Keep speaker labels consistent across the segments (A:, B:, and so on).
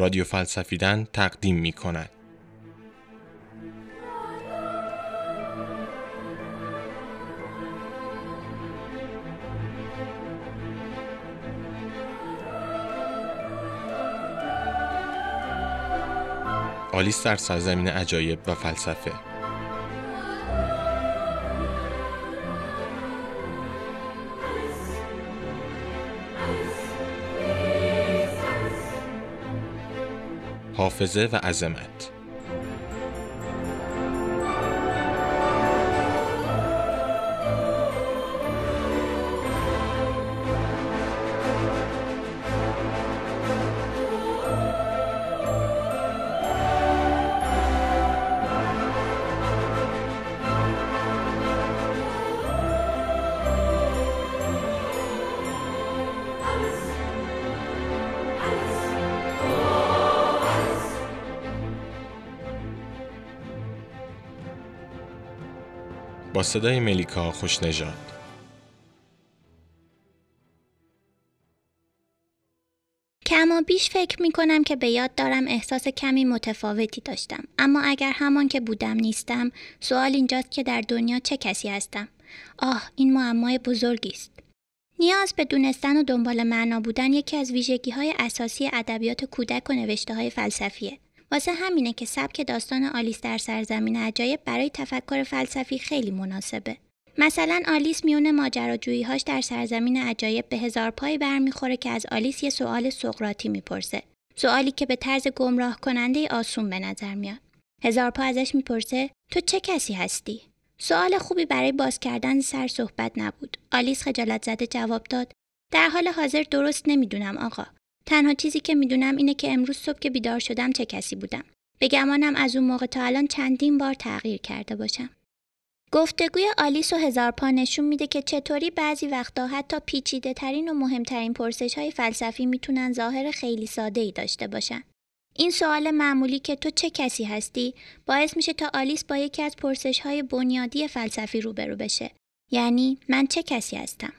A: رادیو فلسفیدن تقدیم می کند. آلیس در سرزمین عجایب و فلسفه حافظه و عظمت. صدای ملیکا خوشنژاد.
B: کما بیش فکر می کنم که به یاد دارم احساس کمی متفاوتی داشتم. اما اگر همان که بودم نیستم سوال اینجاست که در دنیا چه کسی هستم. آه این معمای بزرگی است. نیاز به دونستن و دنبال معنا بودن یکی از ویژگی های اساسی ادبیات کودک و نوشته های فلسفیه. واسه همینه که سبک داستان آلیس در سرزمین عجایب برای تفکر فلسفی خیلی مناسبه. مثلا آلیس میون ماجراجوییهاش در سرزمین عجایب به هزار پای برمیخوره که از آلیس یه سوال سقراطی می‌پرسه. سوالی که به طرز گمراه کننده آسون به نظر میاد. هزار پا ازش می‌پرسه تو چه کسی هستی؟ سوال خوبی برای باز کردن سر صحبت نبود. آلیس خجالت زده جواب داد در حال حاضر درست نمی‌دونم آقا. تنها چیزی که می‌دونم اینه که امروز صبح که بیدار شدم چه کسی بودم. به گمانم از اون موقع تا الان چندین بار تغییر کرده باشم. گفتگوی آلیس و هزار پا نشون میده که چطوری بعضی وقتا حتی پیچیده ترین و مهمترین پرسش های فلسفی می‌تونن ظاهر خیلی ساده ای داشته باشن. این سوال معمولی که تو چه کسی هستی باعث میشه تا آلیس با یکی از پرسش های بنیادی فلسفی روبرو بشه. یعنی من چه کسی هستم؟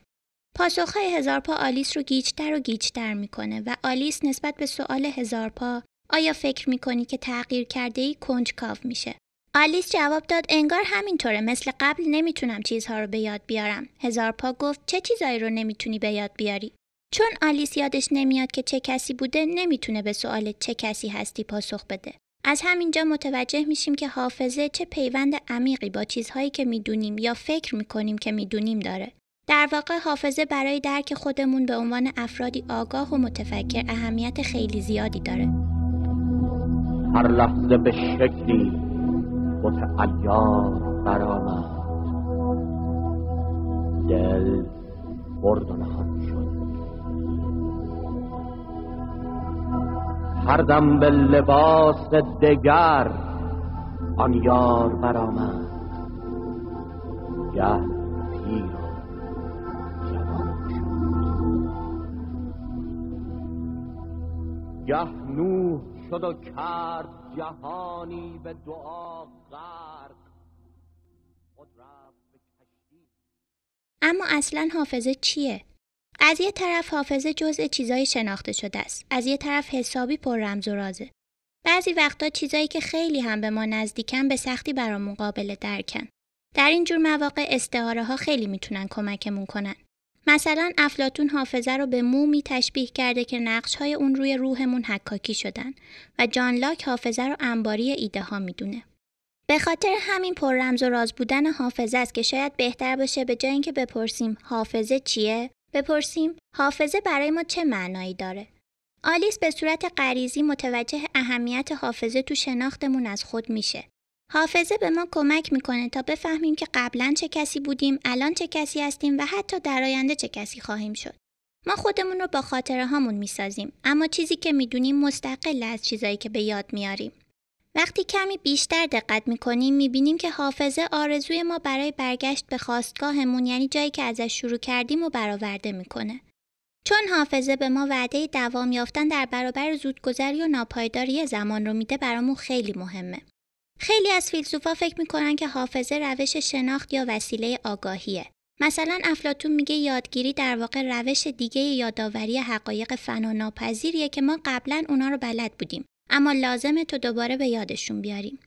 B: پاسخهای هزار پا آلیس رو گیجتر و گیجتر می‌کنه و آلیس نسبت به سوال هزار پا آیا فکر می‌کنی که تغییر کرده ای کنجکاو میشه؟ آلیس جواب داد انگار همینطوره. مثل قبل نمی‌تونم چیزها رو به یاد بیارم. هزار پا گفت چه چیزایی رو نمی‌تونی به یاد بیاری؟ چون آلیس یادش نمیاد که چه کسی بوده نمی‌تونه به سوال چه کسی هستی پاسخ بده. از همینجا متوجه میشیم که حافظه چه پیوند عمیقی با چیزهایی که می‌دونیم یا فکر می‌کنیم که می‌دونیم داره. در واقع حافظه برای درک خودمون به عنوان افرادی آگاه و متفکر اهمیت خیلی زیادی داره.
C: هر لحظه به شکلی متعیار برآمد. دل برد و شد. هر دم به لباس دگر آن یار برآمد. گه گه نوح شد و کرد جهانی به دعا غرق
B: اما اصلا حافظه چیه؟ از یه طرف حافظه جزء چیزای شناخته شده است. از یه طرف حسابی پر رمز و رازه. بعضی وقتا چیزایی که خیلی هم به ما نزدیکن به سختی برامون قابل درکن. در این جور مواقع استعاره ها خیلی می‌تونن کمکمون کنن. مثلا افلاتون حافظه رو به مومی تشبیه کرده که نقش های اون روی روحمون حکاکی شدن و جان لاک حافظه رو انباری ایده ها می‌دونه. به خاطر همین پر رمز و راز بودن حافظه است که شاید بهتر باشه به جای اینکه بپرسیم حافظه چیه بپرسیم حافظه برای ما چه معنایی داره آلیس به صورت غریزی متوجه اهمیت حافظه تو شناختمون از خود میشه حافظه به ما کمک می‌کنه تا بفهمیم که قبلا چه کسی بودیم، الان چه کسی هستیم و حتی در آینده چه کسی خواهیم شد. ما خودمون رو با خاطره هامون می‌سازیم اما چیزی که می‌دونیم مستقل از چیزایی که به یاد میاریم. وقتی کمی بیشتر دقت می‌کنیم می‌بینیم که حافظه آرزوی ما برای برگشت به خواستگاهمون یعنی جایی که ازش شروع کردیم و برآورده می‌کنه. چون حافظه به ما وعده دوام یافتن در برابر زودگذری و ناپایداری زمان رو میده برامون خیلی مهمه. خیلی از فیلسوفا فکر می‌کنن که حافظه روش شناخت یا وسیله آگاهیه. مثلا افلاتون میگه یادگیری در واقع روش دیگه یادآوری حقایق فناناپذیریه که ما قبلا اونا رو بلد بودیم اما لازمه تو دوباره به یادشون بیاریم.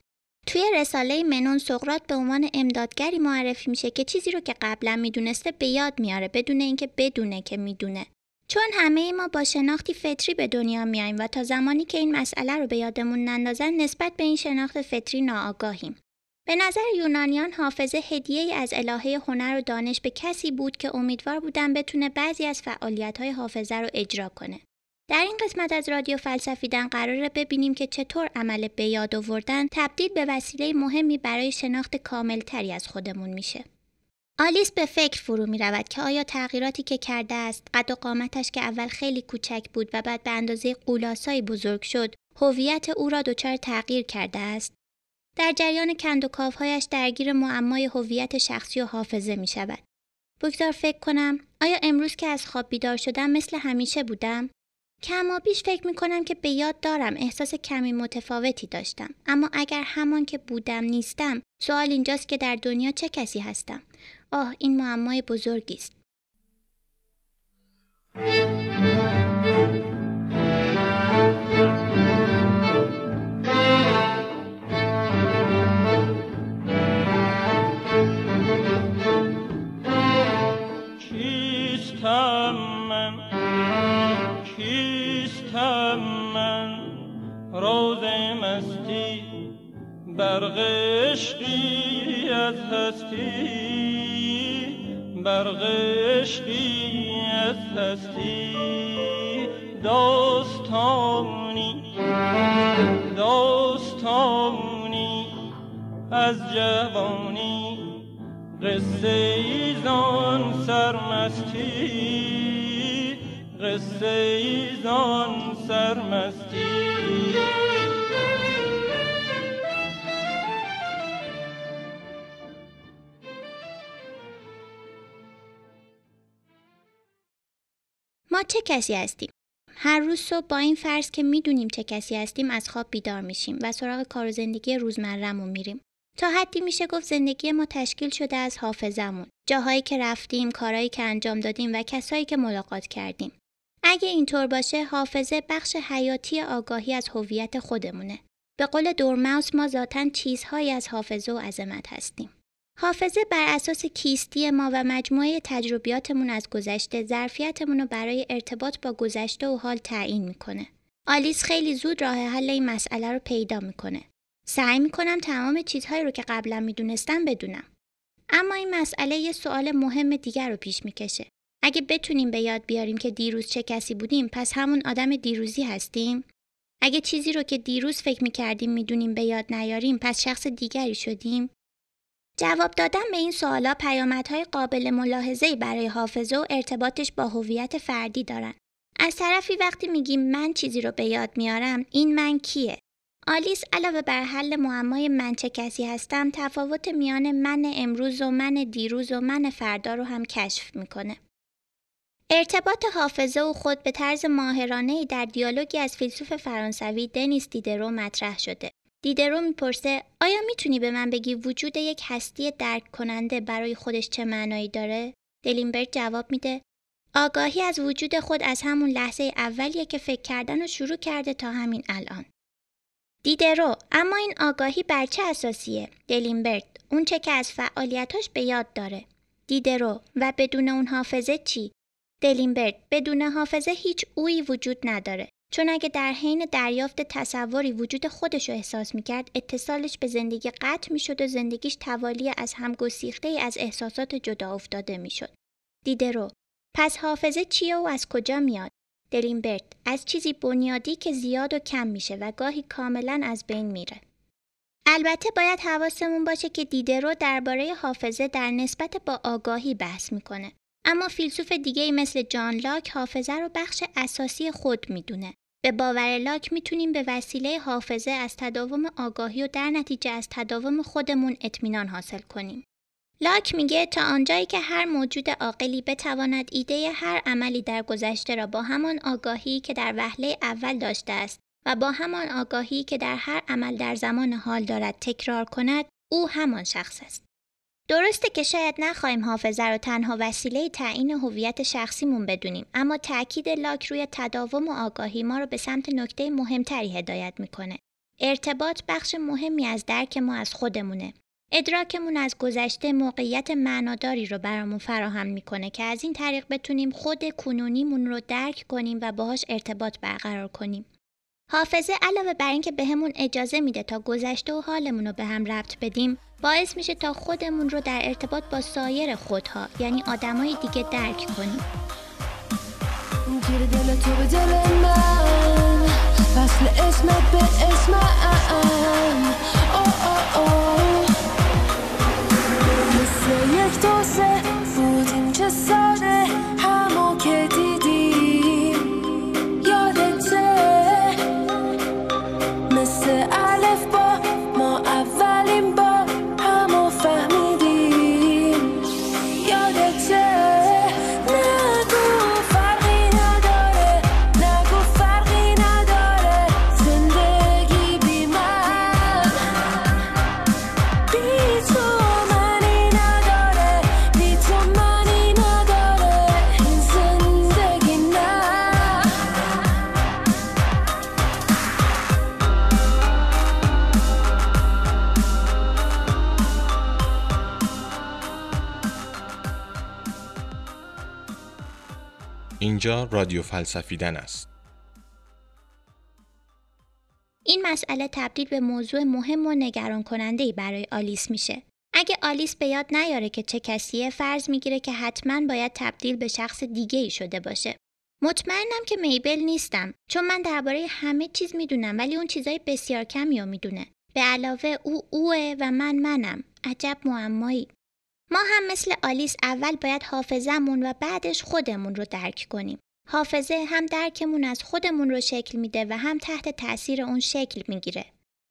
B: توی رساله منون سقرات به عنوان امدادگری معرفی میشه که چیزی رو که قبلا می‌دونسته به یاد میاره بدون اینکه بدونه که می‌دونه. چون همه ما با شناختی فطری به دنیا میاییم و تا زمانی که این مسئله رو به یادمون نندازن نسبت به این شناخت فطری ناآگاهیم. به نظر یونانیان حافظه هدیه از الهه هنر و دانش به کسی بود که امیدوار بودن بتونه بعضی از فعالیت‌های حافظه رو اجرا کنه. در این قسمت از رادیو فلسفیدن قراره ببینیم که چطور عمل به یاد آوردن تبدیل به وسیله مهمی برای شناخت کاملتری از خودمون میشه. آلیس به فکر فرو می رود که آیا تغییراتی که کرده است قد و قامتش که اول خیلی کوچک بود و بعد به اندازه قولاسایی بزرگ شد هویت او را دچار تغییر کرده است در جریان کند و کافهایش درگیر معمای هویت شخصی و حافظه می شود. بگذار فکر کنم آیا امروز که از خواب بیدار شدم مثل همیشه بودم؟ کما بیش فکر می کنم که به یاد دارم احساس کمی متفاوتی داشتم اما اگر همان که بودم نیستم سوال اینجاست که در دنیا چه کسی هستم آه این معمای بزرگی است.
D: برق عشقی از هستی. برق عشقی از هستی داستانی داستانی از جوانی. قصه ایزان سرمستی قصه ایزان سرمستی.
B: چه کسی هستیم؟ هر روز صبح با این فرض که می‌دونیم چه کسی هستیم از خواب بیدار میشیم و سراغ کار و زندگی روزمرهمون میریم. تا حدی میشه گفت زندگی ما تشکیل شده از حافظمون. جاهایی که رفتیم، کارهایی که انجام دادیم و کسایی که ملاقات کردیم. اگه اینطور باشه حافظه بخش حیاتی آگاهی از هویت خودمونه. به قول دورماوس ما ذاتا چیزهایی از حافظه و عظمت هستیم. حافظه بر اساس کیستی ما و مجموعه تجربیاتمون از گذشته ظرفیتمون رو برای ارتباط با گذشته و حال تعیین می‌کنه. آلیس خیلی زود راه حل این مسئله رو پیدا می‌کنه. سعی می‌کنم تمام چیزهایی رو که قبلا می‌دونستم بدونم. اما این مسئله یه سوال مهم دیگر رو پیش می‌کشه. اگه بتونیم به یاد بیاریم که دیروز چه کسی بودیم پس همون آدم دیروزی هستیم؟ اگه چیزی رو که دیروز فکر می‌کردیم می‌دونیم به یاد نیاریم پس شخص دیگری شدیم؟ جواب دادن به این سوالا پیامدهای قابل ملاحظه‌ای برای حافظه و ارتباطش با هویت فردی دارن. از طرفی وقتی میگیم من چیزی رو به یاد میارم این من کیه؟ آلیس علاوه بر حل معمای من چه کسی هستم تفاوت میان من امروز و من دیروز و من فردا رو هم کشف می‌کنه. ارتباط حافظه و خود به طرز ماهرانه در دیالوگی از فیلسوف فرانسوی دنیس دیدرو مطرح شده. دیدرو می‌پرسه آیا می‌تونی به من بگی وجود یک هستی درک کننده برای خودش چه معنایی داره؟ دلینبرگ جواب میده آگاهی از وجود خود از همون لحظه اولیه که فکر کردن رو شروع کرده تا همین الان. دیدرو اما این آگاهی بر چه اساسیه؟ دلینبرگ اون چه که از فعالیتاش به یاد داره. دیدرو و بدون اون حافظه چی؟ دلینبرگ بدون حافظه هیچ اویی وجود نداره. چون اگه در حین دریافت تصوری وجود خودش رو احساس می‌کرد اتصالش به زندگی قطع می‌شد و زندگیش توالی از هم گسیخته از احساسات جدا افتاده می‌شد. دیدرو پس حافظه چیه و از کجا میاد؟ دلینبرت از چیزی بنیادی که زیاد و کم میشه و گاهی کاملا از بین میره. البته باید حواسمون باشه که دیدرو درباره حافظه در نسبت با آگاهی بحث می‌کنه. اما فیلسوف دیگه مثل جان لاک حافظه رو بخش اساسی خود می‌دونه به باور لاک می‌تونیم به وسیله حافظه از تداوم آگاهی و در نتیجه از تداوم خودمون اطمینان حاصل کنیم. لاک میگه تا آنجایی که هر موجود عاقلی بتواند ایده هر عملی در گذشته را با همان آگاهی که در وهله اول داشته است و با همان آگاهی که در هر عمل در زمان حال دارد تکرار کند او همان شخص است درسته که شاید نخواهیم حافظه رو تنها وسیله تعیین هویت شخصیمون بدونیم اما تاکید لاک روی تداوم و آگاهی ما رو به سمت نکته مهمتری هدایت می‌کنه ارتباط بخش مهمی از درک ما از خودمونه ادراکمون از گذشته موقعیت معناداری رو برامون فراهم می‌کنه که از این طریق بتونیم خود کنونیمون رو درک کنیم و باهاش ارتباط برقرار کنیم. حافظه علاوه بر اینکه بهمون اجازه میده تا گذشته و حالمون رو به هم ربط بدیم باعث میشه تا خودمون رو در ارتباط با سایر خودها یعنی آدمای دیگه درک کنیم.
A: رادیو فلسفیدن است.
B: این مسئله تبدیل به موضوع مهم و نگران کننده برای آلیس میشه. اگه آلیس به یاد نیاره که چه کسیه فرض می‌گیره که حتما باید تبدیل به شخص دیگه ای شده باشه. مطمئنم که میبل نیستم چون من درباره همه چیز می‌دونم ولی اون چیزای بسیار کمی رو می‌دونه. به علاوه او اوه و من منم. عجب معمایی. ما هم مثل آلیس اول باید حافظمون و بعدش خودمون رو درک کنیم. حافظه هم درکمون از خودمون رو شکل میده و هم تحت تاثیر اون شکل می‌گیره.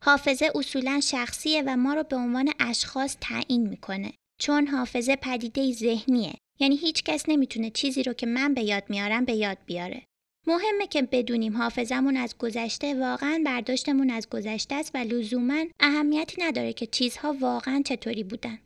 B: حافظه اصولا شخصیه و ما رو به عنوان اشخاص تعیین می‌کنه. چون حافظه پدیده ذهنیه. یعنی هیچ کس نمی‌تونه چیزی رو که من به یاد میارم به یاد بیاره. مهمه که بدونیم حافظمون از گذشته واقعا برداشتمون از گذشته است و لزوما اهمیتی نداره که چیزها واقعا چطوری بودن.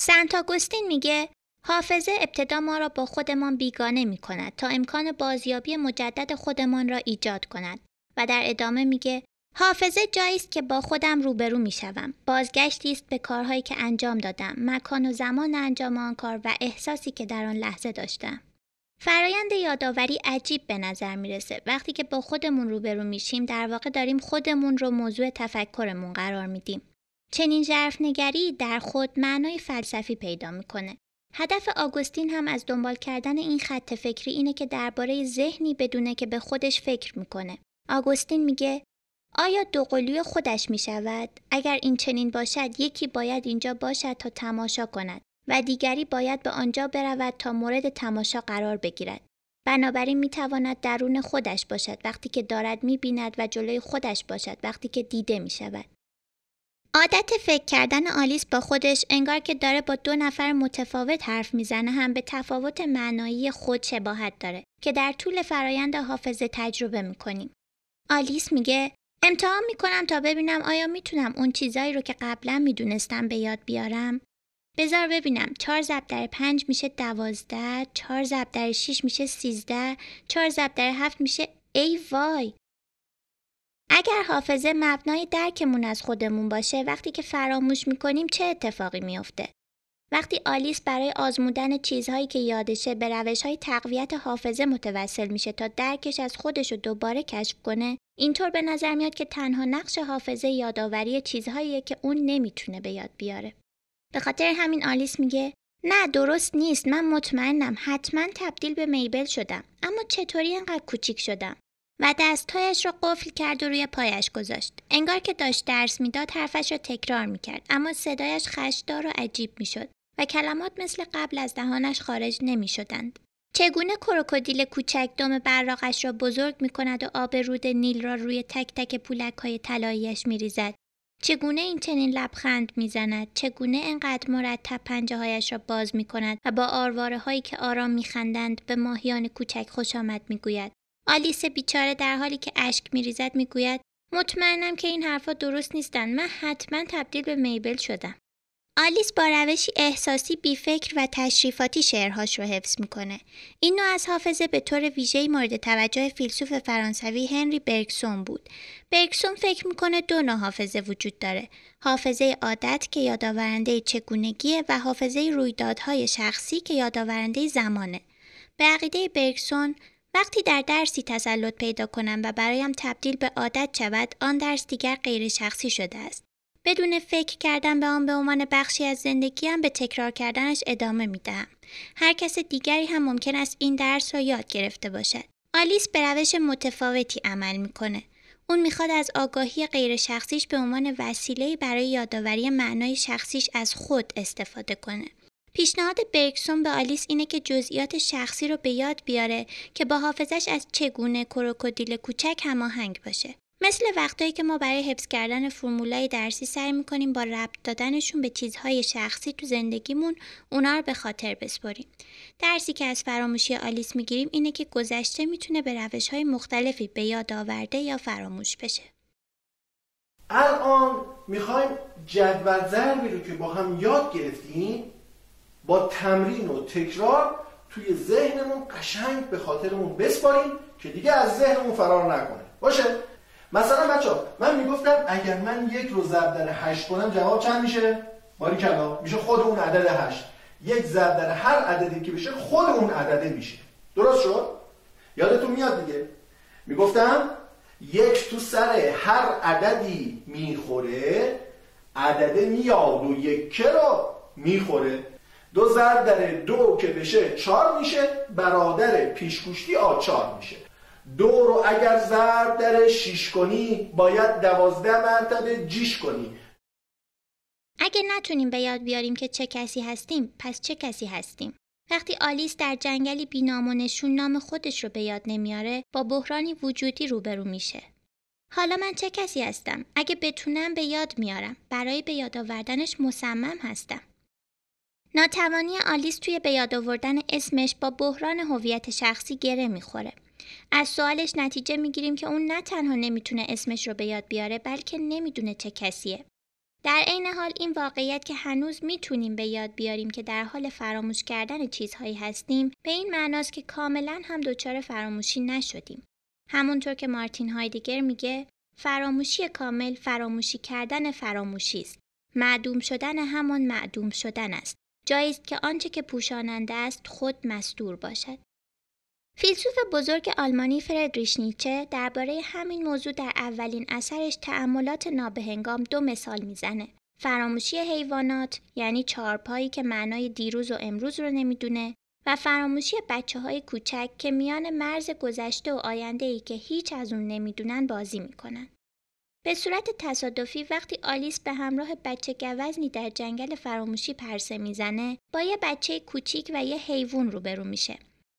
B: سنت آگوستین میگه حافظه ابتدا ما را با خودمان بیگانه می کند تا امکان بازیابی مجدد خودمان را ایجاد کند و در ادامه میگه حافظه جایی است که با خودم روبرو می شوم. بازگشتی است به کارهایی که انجام دادم، مکان و زمان انجام آن کار و احساسی که در آن لحظه داشتم. فرایند یادآوری عجیب به نظر می‌رسه. وقتی که با خودمون روبرو میشیم در واقع داریم خودمون رو موضوع تفکرمون قرار میدیم. چنین نگری در خود معنای فلسفی پیدا می‌کنه. هدف آگوستین هم از دنبال کردن این خط فکری اینه که درباره ذهنی بدونه که به خودش فکر می‌کنه. آگوستین میگه آیا دوقلوی خودش می‌شود؟ اگر این چنین باشد یکی باید اینجا باشد تا تماشا کند و دیگری باید به آنجا برود تا مورد تماشا قرار بگیرد. بنابراین می‌تواند درون خودش باشد وقتی که دارد می‌بیند و جلوی خودش باشد وقتی که دیده می‌شود. عادت فکر کردن آلیس با خودش انگار که داره با دو نفر متفاوت حرف می‌زنه هم به تفاوت معنایی خود شباهت داره که در طول فرایند حافظه تجربه می‌کنیم. آلیس میگه امتحان می‌کنم تا ببینم آیا می‌تونم اون چیزایی رو که قبلا می‌دونستم به یاد بیارم. بذار ببینم چهار ضرب در پنج میشه دوازده، چهار ضرب در شیش میشه سیزده، چهار ضرب در هفت میشه ای وای اگر حافظه مبنای درکمون از خودمون باشه وقتی که فراموش می‌کنیم چه اتفاقی میافته؟ وقتی آلیس برای آزمودن چیزهایی که یادشه به روش های تقویت حافظه متوسل میشه تا درکش از خودش رو دوباره کشف کنه اینطور به نظر میاد که تنها نقش حافظه یادآوری چیزهاییه که اون نمی‌تونه به یاد بیاره. به خاطر همین آلیس میگه نه درست نیست. من مطمئنم. حتما تبدیل به میبل شدم. اما چطوری انقدر کوچیک شدم؟ و دستهایش را قفل کرد و روی پایش گذاشت. انگار که داشت درس می‌داد حرفش را تکرار می‌کرد اما صدایش خشدار و عجیب می‌شد و کلمات مثل قبل از دهانش خارج نمی‌شدند. چگونه کروکودیل کوچک دم براقش را بزرگ می کند و آب رود نیل را روی تک تک پولک های طلاییش می ریزد. چگونه این چنین لبخند می‌زند چگونه انقدر مرتب پنجه هایش را باز می کند و با آرواره هایی که آرام میخندند به ماهیان کوچک خوش آمد می‌گوید آلیس بیچاره در حالی که اشک میریزد می‌گوید مطمئنم که این حرفا درست نیستن من حتما تبدیل به میبل شدم آلیس با روشی احساسی بیفکر و تشریفاتی شعرهاش رو حفظ می‌کنه. این نوع از حافظه به طور ویژه‌ای مورد توجه فیلسوف فرانسوی هنری برگسون بود. برگسون فکر می‌کنه دو نوع حافظه وجود داره. حافظه عادت که یادآورنده چگونگیه و حافظه رویدادهای شخصی که یادآورنده زمانه. به عقیده برگسون وقتی در درسی تسلط پیدا کنم و برایم تبدیل به عادت شود آن درس دیگر غیر شخصی شده است. بدون فکر کردن به آن به عنوان بخشی از زندگیم به تکرار کردنش ادامه می دهم. هر کس دیگری هم ممکن است این درس را یاد گرفته باشد. آلیس به روش متفاوتی عمل می‌کنه. اون می‌خواد از آگاهی غیر شخصیش به عنوان وسیله برای یادآوری معنای شخصیش از خود استفاده کنه. پیشنهاد برگسون به آلیس اینه که جزئیات شخصی رو به یاد بیاره که با حافظش از چگونه کروکودیل کوچک هماهنگ باشه. مثل وقتایی که ما برای حفظ کردن فرمولای درسی سعی می‌کنیم با ربط دادنشون به چیزهای شخصی تو زندگیمون اونا رو به خاطر بسپریم. درسی که از فراموشی آلیس می‌گیریم اینه که گذشته می‌تونه به روش های مختلفی به یاد آورده یا فراموش بشه.
E: الان می‌خوایم جدول ضربی رو که با هم یاد گرفتیم با تمرین و تکرار توی ذهنمون قشنگ به خاطرمون بسپاریم که دیگه از ذهنمون فرار نکنه. باشه؟ مثلا بچه من می‌گفتم اگر من یک رو ضرب در هشت کنم جواب چند میشه؟ باری کلا میشه خود اون عدد هشت. یک ضرب در هر عددی که بشه خود اون عدده میشه. درست شد؟ یادتون میاد دیگه. می‌گفتم یک تو سر هر عددی می‌خوره عدده میاد و یک رو می‌خوره. دو ضرب در دو که بشه چهار میشه برادر پیشگوشتی آچار میشه. دو رو اگر ضرب در شیش کنی باید دوازده مرتبه جیش کنی.
B: اگه نتونیم به یاد بیاریم که چه کسی هستیم پس چه کسی هستیم؟ وقتی آلیس در جنگلی بینام و نشون نام خودش رو به یاد نمیاره با بحرانی وجودی روبرو میشه. حالا من چه کسی هستم؟ اگه بتونم به یاد میارم. برای به یاد آوردنش مصمم هستم. ناتوانی آلیس توی به یاد آوردن اسمش با بحران هویت شخصی گره می‌خوره از سوالش نتیجه می‌گیریم که اون نه تنها نمی‌تونه اسمش رو به یاد بیاره بلکه نمی‌دونه چه کسیه. در عین حال این واقعیت که هنوز می‌تونیم به یاد بیاریم که در حال فراموش کردن چیزهایی هستیم به این معناست که کاملا هم دچار فراموشی نشدیم. همونطور که مارتین هایدگر میگه فراموشی کامل فراموشی کردن فراموشی است. معدوم شدن همان معدوم شدن است. جایی است که آنچه که پوشاننده است خود مستور باشد. فیلسوف بزرگ آلمانی فردریش نیچه درباره همین موضوع در اولین اثرش تأملات نابهنگام دو مثال می‌زنه. فراموشی حیوانات یعنی چهارپایی که معنای دیروز و امروز رو نمی‌دونه و فراموشی بچه های کوچک که میان مرز گذشته و آینده ای که هیچ از اون نمی‌دونن بازی می‌کنن. به صورت تصادفی وقتی آلیس به همراه بچه گوزنی در جنگل فراموشی پرسه می‌زنه با یه بچه کوچیک و یه حیوان روبرو میشه.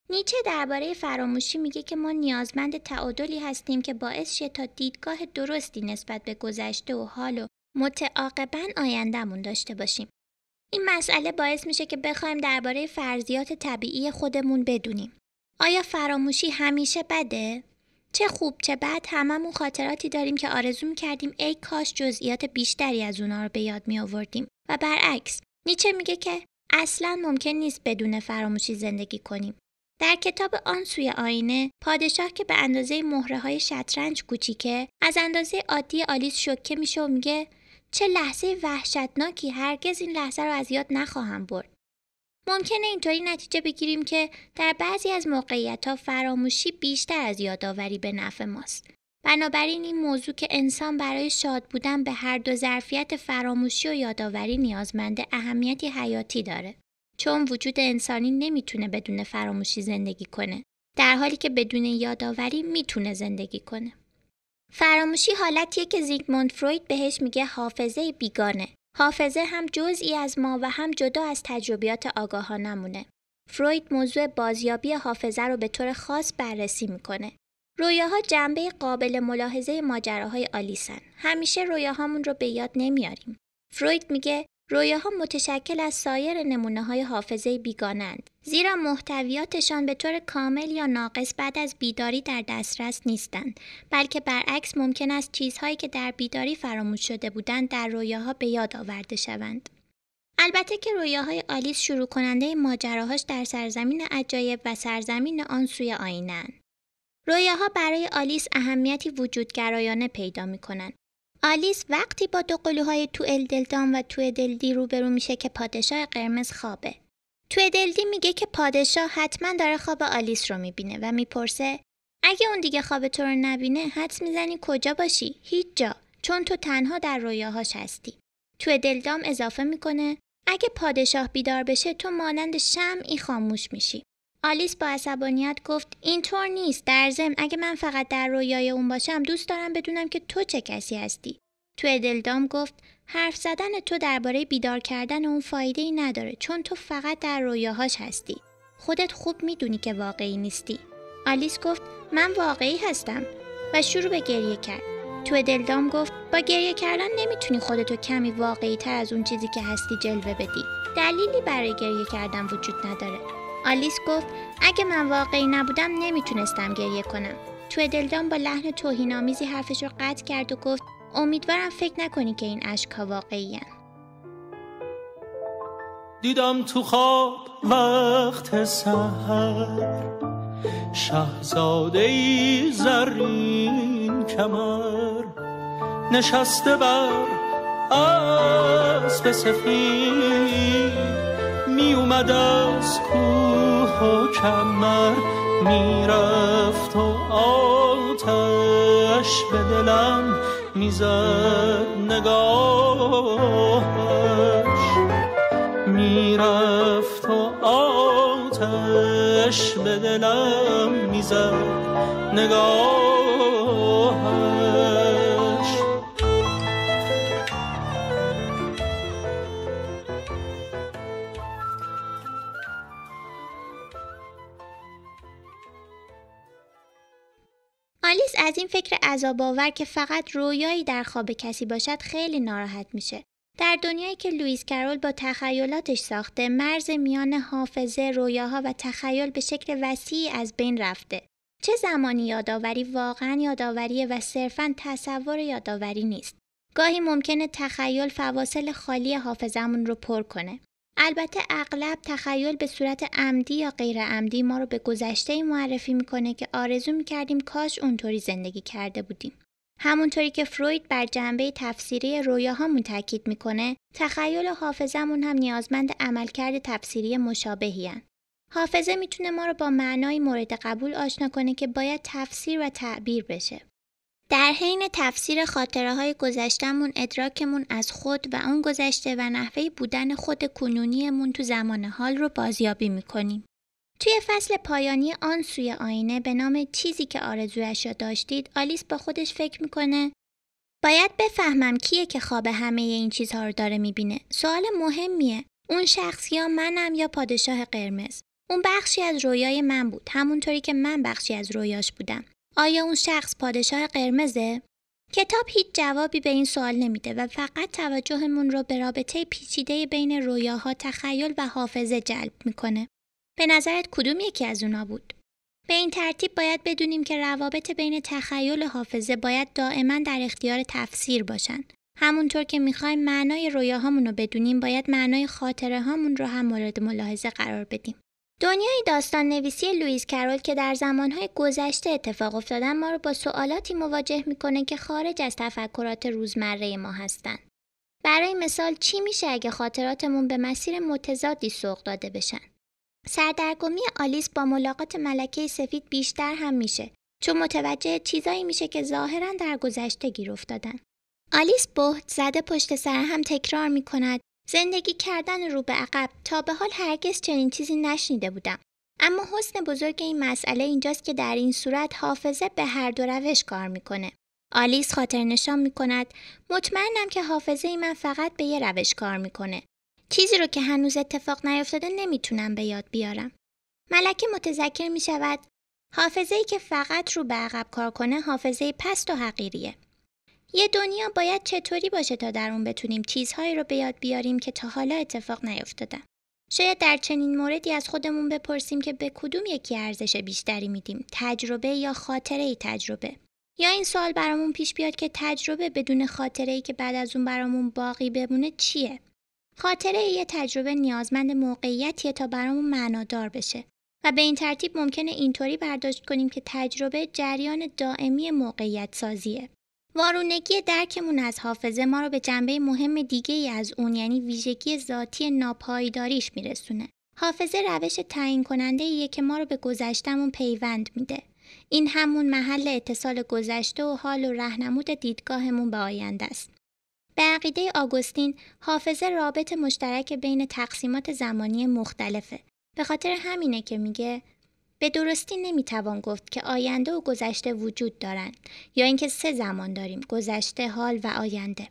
B: نیچه درباره فراموشی میگه که ما نیازمند تعادلی هستیم که باعث شه تا دیدگاه درستی نسبت به گذشته و حال و متعاقبا آیندهمون داشته باشیم. این مسئله باعث میشه که بخوایم درباره فرضیات طبیعی خودمون بدونیم. آیا فراموشی همیشه بده؟ چه خوب چه بد هممون خاطراتی داریم که آرزو کردیم ای کاش جزئیات بیشتری از اونا رو به یاد می آوردیم و برعکس نیچه میگه که اصلا ممکن نیست بدون فراموشی زندگی کنیم. در کتاب آن سوی آینه پادشاه که به اندازه مهره های شطرنج کوچیکه از اندازه عادی آلیس شوکه میشه و میگه چه لحظه وحشتناکی هرگز این لحظه رو از یاد نخواهم برد. ممکنه اینطوری نتیجه بگیریم که در بعضی از موقعیت ها فراموشی بیشتر از یادآوری به نفع ماست. بنابراین این موضوع که انسان برای شاد بودن به هر دو ظرفیت فراموشی و یادآوری نیازمنده اهمیتی حیاتی داره. چون وجود انسانی نمی‌تونه بدون فراموشی زندگی کنه. در حالی که بدون یادآوری می‌تونه زندگی کنه. فراموشی حالتیه که زیگموند فروید بهش میگه حافظه بیگانه. حافظه هم جزئی از ما و هم جدا از تجربیات آگاهانمونه فروید موضوع بازیابی حافظه رو به طور خاص بررسی می‌کنه. رویاها جنبه قابل ملاحظه ماجراهای آلیسن همیشه رویاهامون رو به یاد نمیاریم. فروید میگه رویاها متشکل از سایر نمونه های حافظه بیگانند زیرا محتویاتشان به طور کامل یا ناقص بعد از بیداری در دسترس نیستند بلکه برعکس ممکن است چیزهایی که در بیداری فراموش شده بودند در رویاها به یاد آورده شوند البته که رویاهای آلیس شروع کننده ماجراهاش در سرزمین عجایب و سرزمین آن سوی آینن. رویاها برای آلیس اهمیتی وجودگرایانه پیدا می‌کنن. آلیس وقتی با دو قلوهای تو دلدام و تو دلدی روبرو میشه که پادشاه قرمز خوابه. تو دلدی میگه که پادشاه حتما داره خواب آلیس رو می‌بینه و می‌پرسه اگه اون دیگه خواب تو رو نبینه حدس می‌زنی کجا باشی؟ هیچ جا چون تو تنها در رویاهاش هستی. تو دلدام اضافه می‌کنه اگه پادشاه بیدار بشه تو مانند شمعی خاموش میشی. آلیس با عصبانیت گفت اینطور نیست در ضمن اگه من فقط در رویای اون باشم دوست دارم بدونم که تو چه کسی هستی. تو دلدام گفت حرف زدن تو درباره بیدار کردن اون فایده ای نداره چون تو فقط در رویاهاش هستی. خودت خوب می‌دونی که واقعی نیستی. آلیس گفت من واقعی هستم. و شروع به گریه کرد. تو دلدام گفت با گریه کردن نمی‌تونی خودتو کمی واقعی تر از اون چیزی که هستی جلوه بدی. دلیلی برای گریه کردن وجود نداره. آلیس گفت اگه من واقعی نبودم نمی‌تونستم گریه کنم. تو دلدام با لحن توهینآمیزی حرفش رو قطع کرد و گفت امیدوارم فکر نکنی که این اشکها واقعی
D: دیدم تو خواب وقت سهر شهزاده ای زرین کمر نشسته بر اسب سفید. می اومد از کوه و کمر می‌رفت و آتش به دلم می‌زد نگاهش. می‌رفت و آتش به دلم می‌زد نگاهش.
B: عذاب آور که فقط رویایی در خواب کسی باشد خیلی ناراحت میشه. در دنیایی که لوئیس کرول با تخیلاتش ساخته مرز میان حافظه، رویاها و تخیل به شکل وسیعی از بین رفته. چه زمانی یادآوری واقعا یادآوریه و صرفا تصور یادآوری نیست. گاهی ممکنه تخیل فواصل خالی حافظمون رو پر کنه. البته اغلب تخیل به صورت عمدی یا غیر عمدی ما رو به گذشته معرفی می‌کنه که آرزو می‌کردیم کاش اونطوری زندگی کرده بودیم. همونطوری که فروید بر جنبه تفسیری رویاهامون تاکید می‌کنه، تخیل و حافظمون هم نیازمند عملکرد تفسیری مشابهی هن. حافظه می‌تونه ما رو با معنای مورد قبول آشنا کنه که باید تفسیر و تعبیر بشه. در حین تفسیر خاطره های گذشتمون ادراکمون از خود و اون گذشته و نحوه بودن خود کنونیمون تو زمان حال رو بازیابی می‌کنیم. توی فصل پایانی آن سوی آینه به نام چیزی که آرزویش را داشتید آلیس با خودش فکر می‌کنه باید بفهمم کیه که خواب همه این چیزها رو داره می‌بینه. سوال مهمیه. اون شخص یا منم یا پادشاه قرمز. اون بخشی از رویای من بود همونطوری که من بخشی از رویاش بودم. آیا اون شخص پادشاه قرمزه؟ کتاب هیچ جوابی به این سوال نمیده و فقط توجهمون رو به رابطه پیچیده بین رویاها، تخیل و حافظه جلب می‌کنه. به نظرت کدوم یکی از اونا بود؟ به این ترتیب باید بدونیم که روابط بین تخیل و حافظه باید دائما در اختیار تفسیر باشن. همونطور که می‌خوایم معنای رویاهامون رو بدونیم باید معنای خاطره هامون رو هم مورد ملاحظه قرار بدیم. دنیای داستان نویسی لوئیس کرول که در زمانهای گذشته اتفاق افتادن ما رو با سوالاتی مواجه می‌کنه که خارج از تفکرات روزمره ما هستند. برای مثال چی میشه اگه خاطراتمون به مسیر متضادی سوق داده بشن؟ سردرگمی آلیس با ملاقات ملکه سفید بیشتر هم میشه چون متوجه چیزایی میشه که ظاهرا در گذشته گیر افتادن. آلیس بهت زده پشت سر هم تکرار می‌کند زندگی کردن رو به عقب تا به حال هرگز چنین چیزی نشنیده بودم. اما حسن بزرگ این مسئله اینجاست که در این صورت حافظه به هر دو روش کار می‌کنه. آلیس خاطر نشان می‌کند مطمئنم که حافظه ای من فقط به یه روش کار می‌کنه. چیزی رو که هنوز اتفاق نیفتاده نمی‌تونم به یاد بیارم. ملکه متذکر می‌شود حافظه ای که فقط رو به عقب کار کنه حافظه پست و حقیریه. یه دنیا باید چطوری باشه تا در اون بتونیم چیزهایی رو به یاد بیاریم که تا حالا اتفاق نیفتادن. شاید در چنین موردی از خودمون بپرسیم که به کدوم یکی ارزش بیشتری میدیم تجربه یا خاطره ای تجربه یا این سوال برامون پیش بیاد که تجربه بدون خاطره ای که بعد از اون برامون باقی بمونه چیه خاطره یه تجربه نیازمند موقعیتیه تا برامون معنادار بشه و به این ترتیب ممکنه اینطوری برداشت کنیم که تجربه جریان دائمی موقعیت سازیه. وارونگی درکمون از حافظه ما رو به جنبه مهم دیگه ای از اون یعنی ویژگی ذاتی ناپایداریش میرسونه. حافظه روش تعیین کننده ایه که ما رو به گذشتمون پیوند میده. این همون محل اتصال گذشته و حال و رهنمود دیدگاهمون به آینده است. به عقیده آگوستین حافظه رابط مشترک بین تقسیمات زمانی مختلفه. به خاطر همینه که میگه به درستی نمی‌توان گفت که آینده و گذشته وجود دارند یا اینکه سه زمان داریم گذشته حال و آینده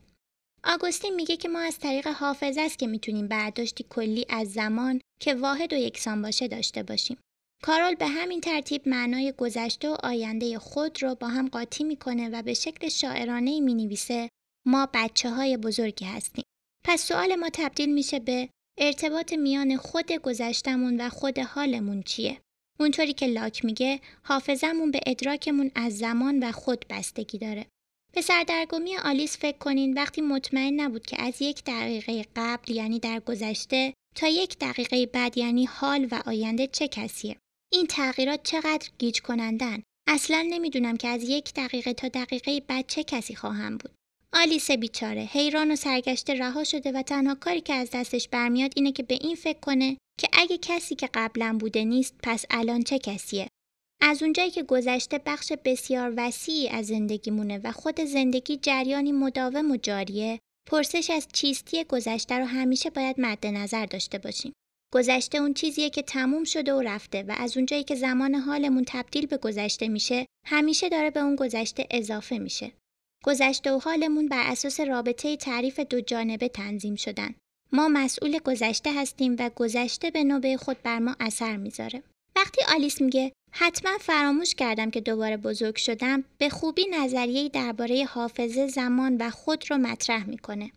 B: آگوستین میگه که ما از طریق حافظه است که می‌تونیم برداشتی کلی از زمان که واحد و یکسان باشه داشته باشیم کارول به همین ترتیب معنای گذشته و آینده خود رو با هم قاطی می‌کنه و به شکل شاعرانه می نویسه ما بچه های بزرگی هستیم. پس سوال ما تبدیل میشه به ارتباط میان خود گذشتمون و خود حالمون چیه؟ اونطوری که لاک میگه حافظمون به ادراکمون از زمان و خود بستگی داره. به سردرگمی آلیس فکر کنین وقتی مطمئن نبود که از یک دقیقه قبل یعنی در گذشته تا یک دقیقه بعد یعنی حال و آینده چه کسیه. این تغییرات چقدر گیج کنندن. اصلا نمی‌دونم که از یک دقیقه تا دقیقه بعد چه کسی خواهم بود. آلیس بیچاره حیران و سرگشته رها شده و تنها کاری که از دستش برمیاد اینه که به این فکر کنه که اگه کسی که قبلا بوده نیست پس الان چه کسیه؟ از اونجایی که گذشته بخش بسیار وسیعی از زندگیمونه و خود زندگی جریانی مداوم و جاریه پرسش از چیستی گذشته رو همیشه باید مد نظر داشته باشیم. گذشته اون چیزیه که تموم شده و رفته و از اونجایی که زمان حالمون تبدیل به گذشته میشه همیشه داره به اون گذشته اضافه میشه. گذشته و حالمون بر اساس رابطه تعریف دو جانبه تنظیم شدن. ما مسئول گذشته هستیم و گذشته به نوبه خود بر ما اثر می‌ذاره. وقتی آلیس میگه حتما فراموش کردم که دوباره بزرگ شدم به خوبی نظریه درباره حافظه زمان و خود رو مطرح می‌کنه.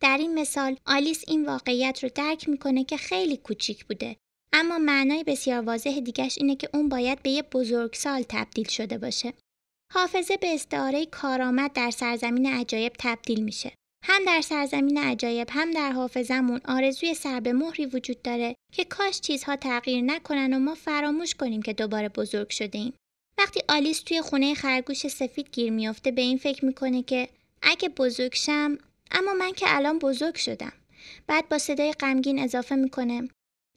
B: در این مثال آلیس این واقعیت رو درک می‌کنه که خیلی کوچیک بوده اما معنای بسیار واضح دیگش اینه که اون باید به یه بزرگسال تبدیل شده باشه. حافظه به استعاره کارآمد در سرزمین عجایب تبدیل میشه. هم در سرزمین عجایب هم در حافظمون آرزوی سر به مهری وجود داره که کاش چیزها تغییر نکنن و ما فراموش کنیم که دوباره بزرگ شده ایم. وقتی آلیس توی خونه خرگوش سفید گیر میافته به این فکر می‌کنه که اگه بزرگ شم اما من که الان بزرگ شدم. بعد با صدای غمگین اضافه می‌کنه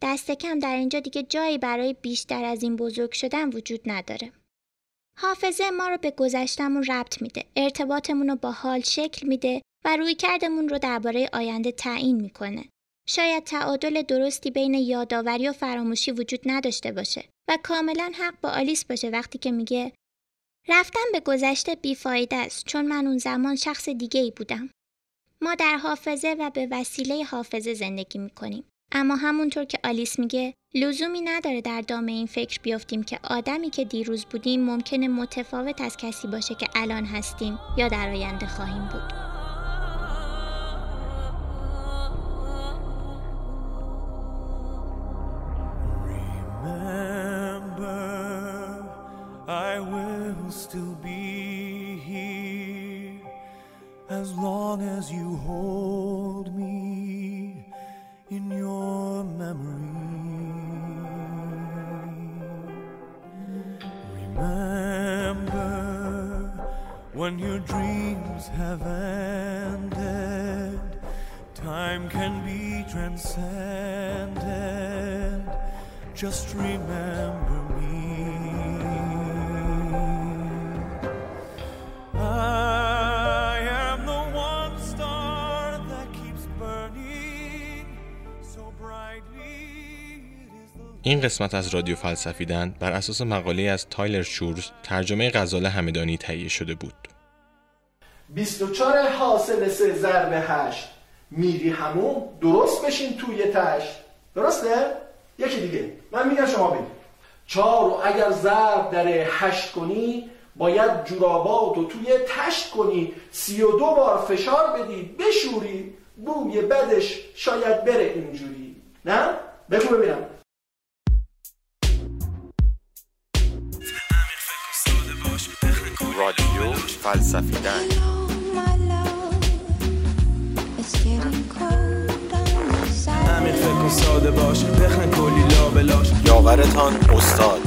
B: دست کم در اینجا دیگه جایی برای بیشتر از این بزرگ شدن وجود نداره. حافظه ما رو به گذشتمون ربط میده ارتباطمون رو با حال شکل میده و روی کردمون رو درباره آینده تعیین می‌کنه. شاید تعادل درستی بین یادآوری و فراموشی وجود نداشته باشه و کاملا حق با آلیس باشه وقتی که میگه رفتن به گذشته بیفایده است چون من اون زمان شخص دیگه ای بودم. ما در حافظه و به وسیله حافظه زندگی می‌کنیم. اما همونطور که آلیس میگه لزومی نداره در دام این فکر بیافتیم که آدمی که دیروز بودیم ممکنه متفاوت از کسی باشه که الان هستیم یا در آینده خواهیم بود.
A: این قسمت از رادیو فلسفیدن بر اساس مقاله از تایلر شورز ترجمه غزاله همدانی تهیه شده بود.
E: 24 حاصل سه ضرب 8 میری همون درست بشین توی تش درسته؟ یکی دیگه. من میگم شما بگید چهار اگر ضرب در هشت کنی باید جورابات رو توی تشت کنی. سی و دو بار فشار بدی بشوری. بوی بدش شاید بره اینجوری. نه؟ بگو ببینم.
A: رادیو فلسفیدن.
F: همین ساده باش بخن کلی لا بلاش.
A: یاورتان استاد.